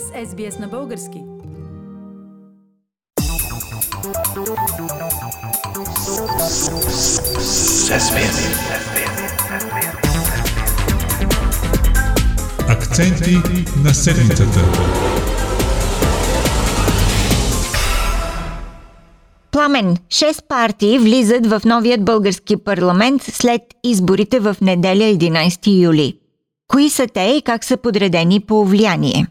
сте с SBS на български. Акценти на седмицата. Пламен, шест партии влизат в новият български парламент след изборите в неделя 11 юли. Кои са те и как са подредени по влияние?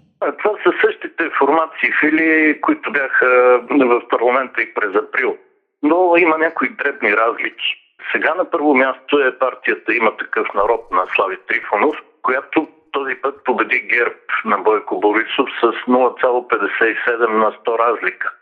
Формации фили, които бяха в парламента и през април. Но има някои дребни разлики. Сега на първо място е партията Има такъв народ на Слави Трифонов, която този път победи ГЕРБ на Бойко Борисов с 0,57 на 100 разлика.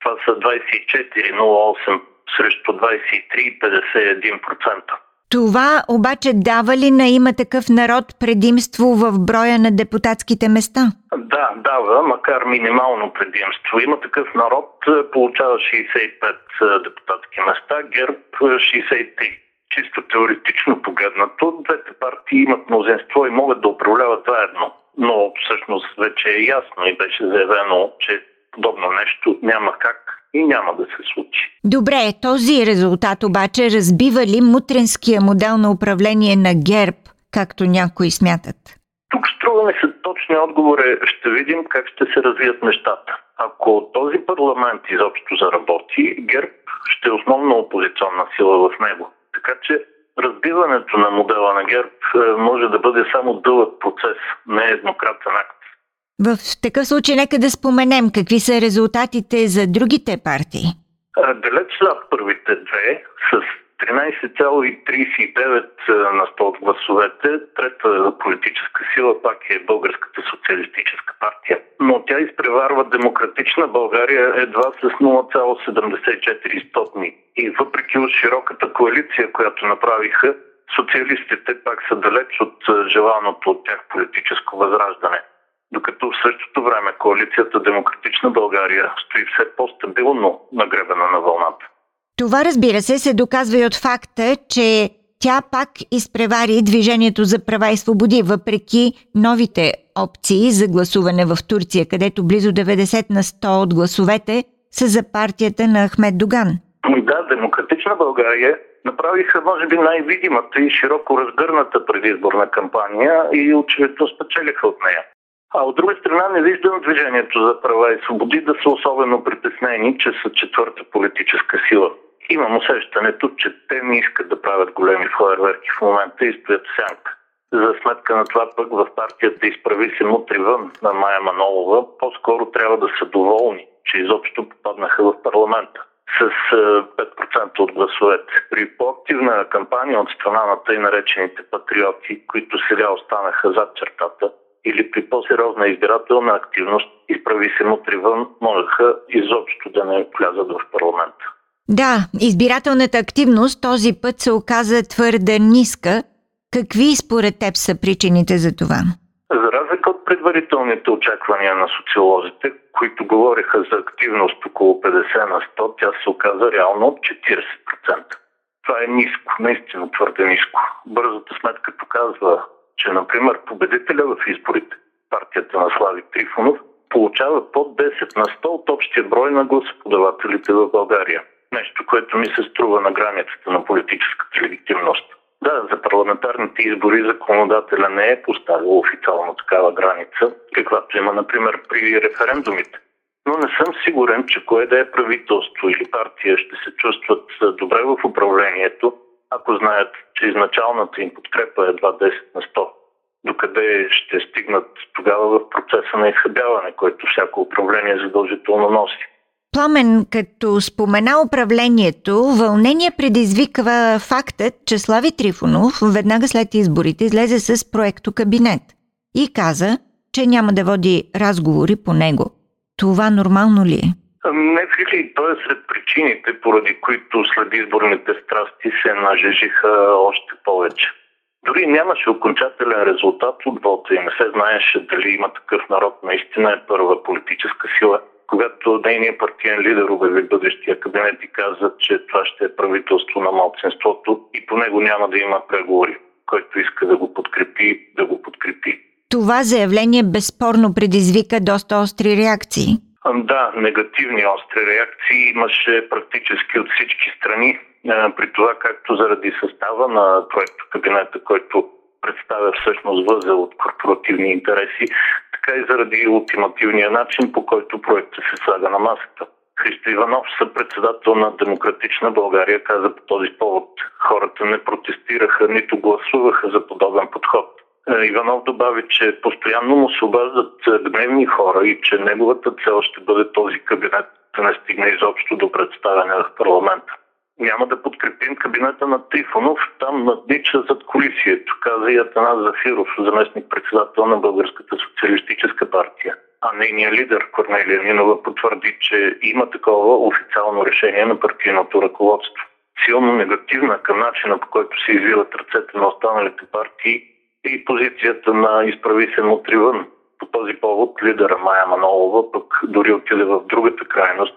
Това са 24,08 срещу 23,51%. Това обаче дава ли на има такъв народ предимство в броя на депутатските места? Да, дава, макар минимално предимство. Има такъв народ, е, получава 65 е, депутатски места, ГЕРБ 63. Е, Чисто теоретично погледнато, двете партии имат мнозинство и могат да управляват заедно. Но всъщност вече е ясно и беше заявено, че подобно нещо няма как и няма да се случи. Добре, този резултат обаче разбива ли мутренския модел на управление на ГЕРБ, както някои смятат? Тук струва ми се точния отговор е, ще видим как ще се развият нещата. Ако този парламент изобщо заработи, ГЕРБ ще е основна опозиционна сила в него. Така че разбиването на модела на ГЕРБ е, може да бъде само дълъг процес, не еднократен акт. В такъв случай нека да споменем какви са резултатите за другите партии. Далеч зад първите две, с 13,39 на 100 от гласовете. Трета политическа сила пак е Българската социалистическа партия. Но тя изпреварва демократична България едва с 0,74. И въпреки широката коалиция, която направиха, социалистите пак са далеч от желаното от тях политическо възраждане докато в същото време коалицията Демократична България стои все по-стабилно нагребена на вълната. Това разбира се се доказва и от факта, че тя пак изпревари Движението за права и свободи, въпреки новите опции за гласуване в Турция, където близо 90 на 100 от гласовете са за партията на Ахмед Доган. Да, Демократична България направиха, може би, най-видимата и широко разгърната предизборна кампания и очевидно спечелиха от нея. А от друга страна не виждам движението за права и свободи да са особено притеснени, че са четвърта политическа сила. Имам усещането, че те не искат да правят големи фойерверки в момента и стоят сянка. За сметка на това пък в партията изправи се вън на Майя Манолова, по-скоро трябва да са доволни, че изобщо попаднаха в парламента с 5% от гласовете. При по-активна кампания от страна на тъй наречените патриоти, които сега останаха зад чертата, или при по-сериозна избирателна активност, изправи се мутри вън, можеха изобщо да не влязат в парламента. Да, избирателната активност този път се оказа твърде ниска. Какви според теб са причините за това? За разлика от предварителните очаквания на социолозите, които говореха за активност около 50 на 100, тя се оказа реално 40%. Това е ниско, наистина твърде ниско. Бързата сметка показва, че, например, победителя в изборите, партията на Слави Трифонов, получава под 10 на 100 от общия брой на гласоподавателите в България. Нещо, което ми се струва на границата на политическата легитимност. Да, за парламентарните избори законодателя не е поставил официално такава граница, каквато има, например, при референдумите. Но не съм сигурен, че кое да е правителство или партия ще се чувстват добре в управлението, ако знаят, че изначалната им подкрепа е едва 10 на 100. Докъде ще стигнат тогава в процеса на изхъбяване, който всяко управление задължително носи. Пламен, като спомена управлението, вълнение предизвиква фактът, че Слави Трифонов веднага след изборите излезе с проекто кабинет и каза, че няма да води разговори по него. Това нормално ли е? Не, Фили, то е сред причините, поради които след изборните страсти се нажежиха още повече. Дори нямаше окончателен резултат от вота и не се знаеше дали има такъв народ наистина е първа политическа сила. Когато нейният партиен лидер обяви бъдещия кабинет и каза, че това ще е правителство на малцинството и по него няма да има преговори. Който иска да го подкрепи, да го подкрепи. това заявление безспорно предизвика доста остри реакции. Да, негативни остри реакции имаше практически от всички страни. При това както заради състава на проекта кабинета, който представя всъщност възел от корпоративни интереси, така и заради ултимативния начин, по който проектът се слага на масата. Христо Иванов, съпредседател на Демократична България, каза по този повод. Хората не протестираха, нито гласуваха за подобен подход. Е, Иванов добави, че постоянно му се обаждат гневни хора и че неговата цел ще бъде този кабинет да не стигне изобщо до представяне в парламента. Няма да подкрепим кабинета на Трифонов, там наднича зад колисието, каза и Атанас Зафиров, заместник председател на Българската социалистическа партия. А нейният лидер Корнелия Нинова потвърди, че има такова официално решение на партийното ръководство. Силно негативна към начина по който се извиват ръцете на останалите партии и позицията на изправи се отривън. По този повод лидера Майя Манолова пък дори отиде в другата крайност,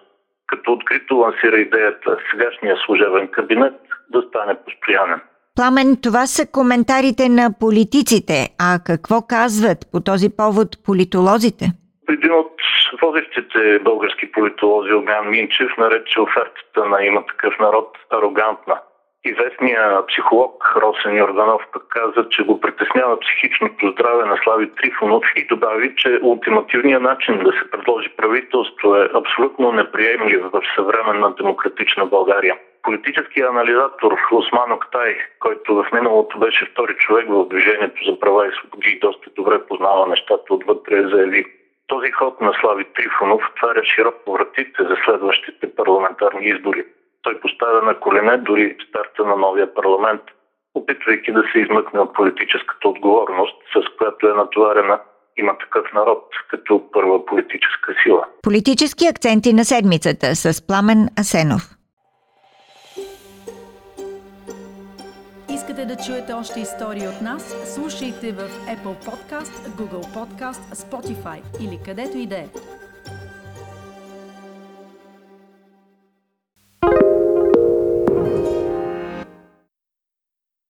като открито лансира идеята сегашния служебен кабинет да стане постоянен. Пламен, това са коментарите на политиците. А какво казват по този повод политолозите? Един от водещите български политолози Огнян Минчев нарече офертата на има такъв народ арогантна. Известният психолог Росен Йорданов пък каза, че го притеснява психичното здраве на Слави Трифонов и добави, че ултимативният начин да се предложи правителство е абсолютно неприемлив в съвременна демократична България. Политическият анализатор Осман Октай, който в миналото беше втори човек в Движението за права и свободи и доста добре познава нещата отвътре, заяви този ход на Слави Трифонов отваря широко вратите за следващите парламентарни избори. Той поставя на колене дори старта на новия парламент, опитвайки да се измъкне от политическата отговорност, с която е натоварена има такъв народ като първа политическа сила. Политически акценти на седмицата с Пламен Асенов. Искате да чуете още истории от нас? Слушайте в Apple Podcast, Google Podcast, Spotify или където и да е.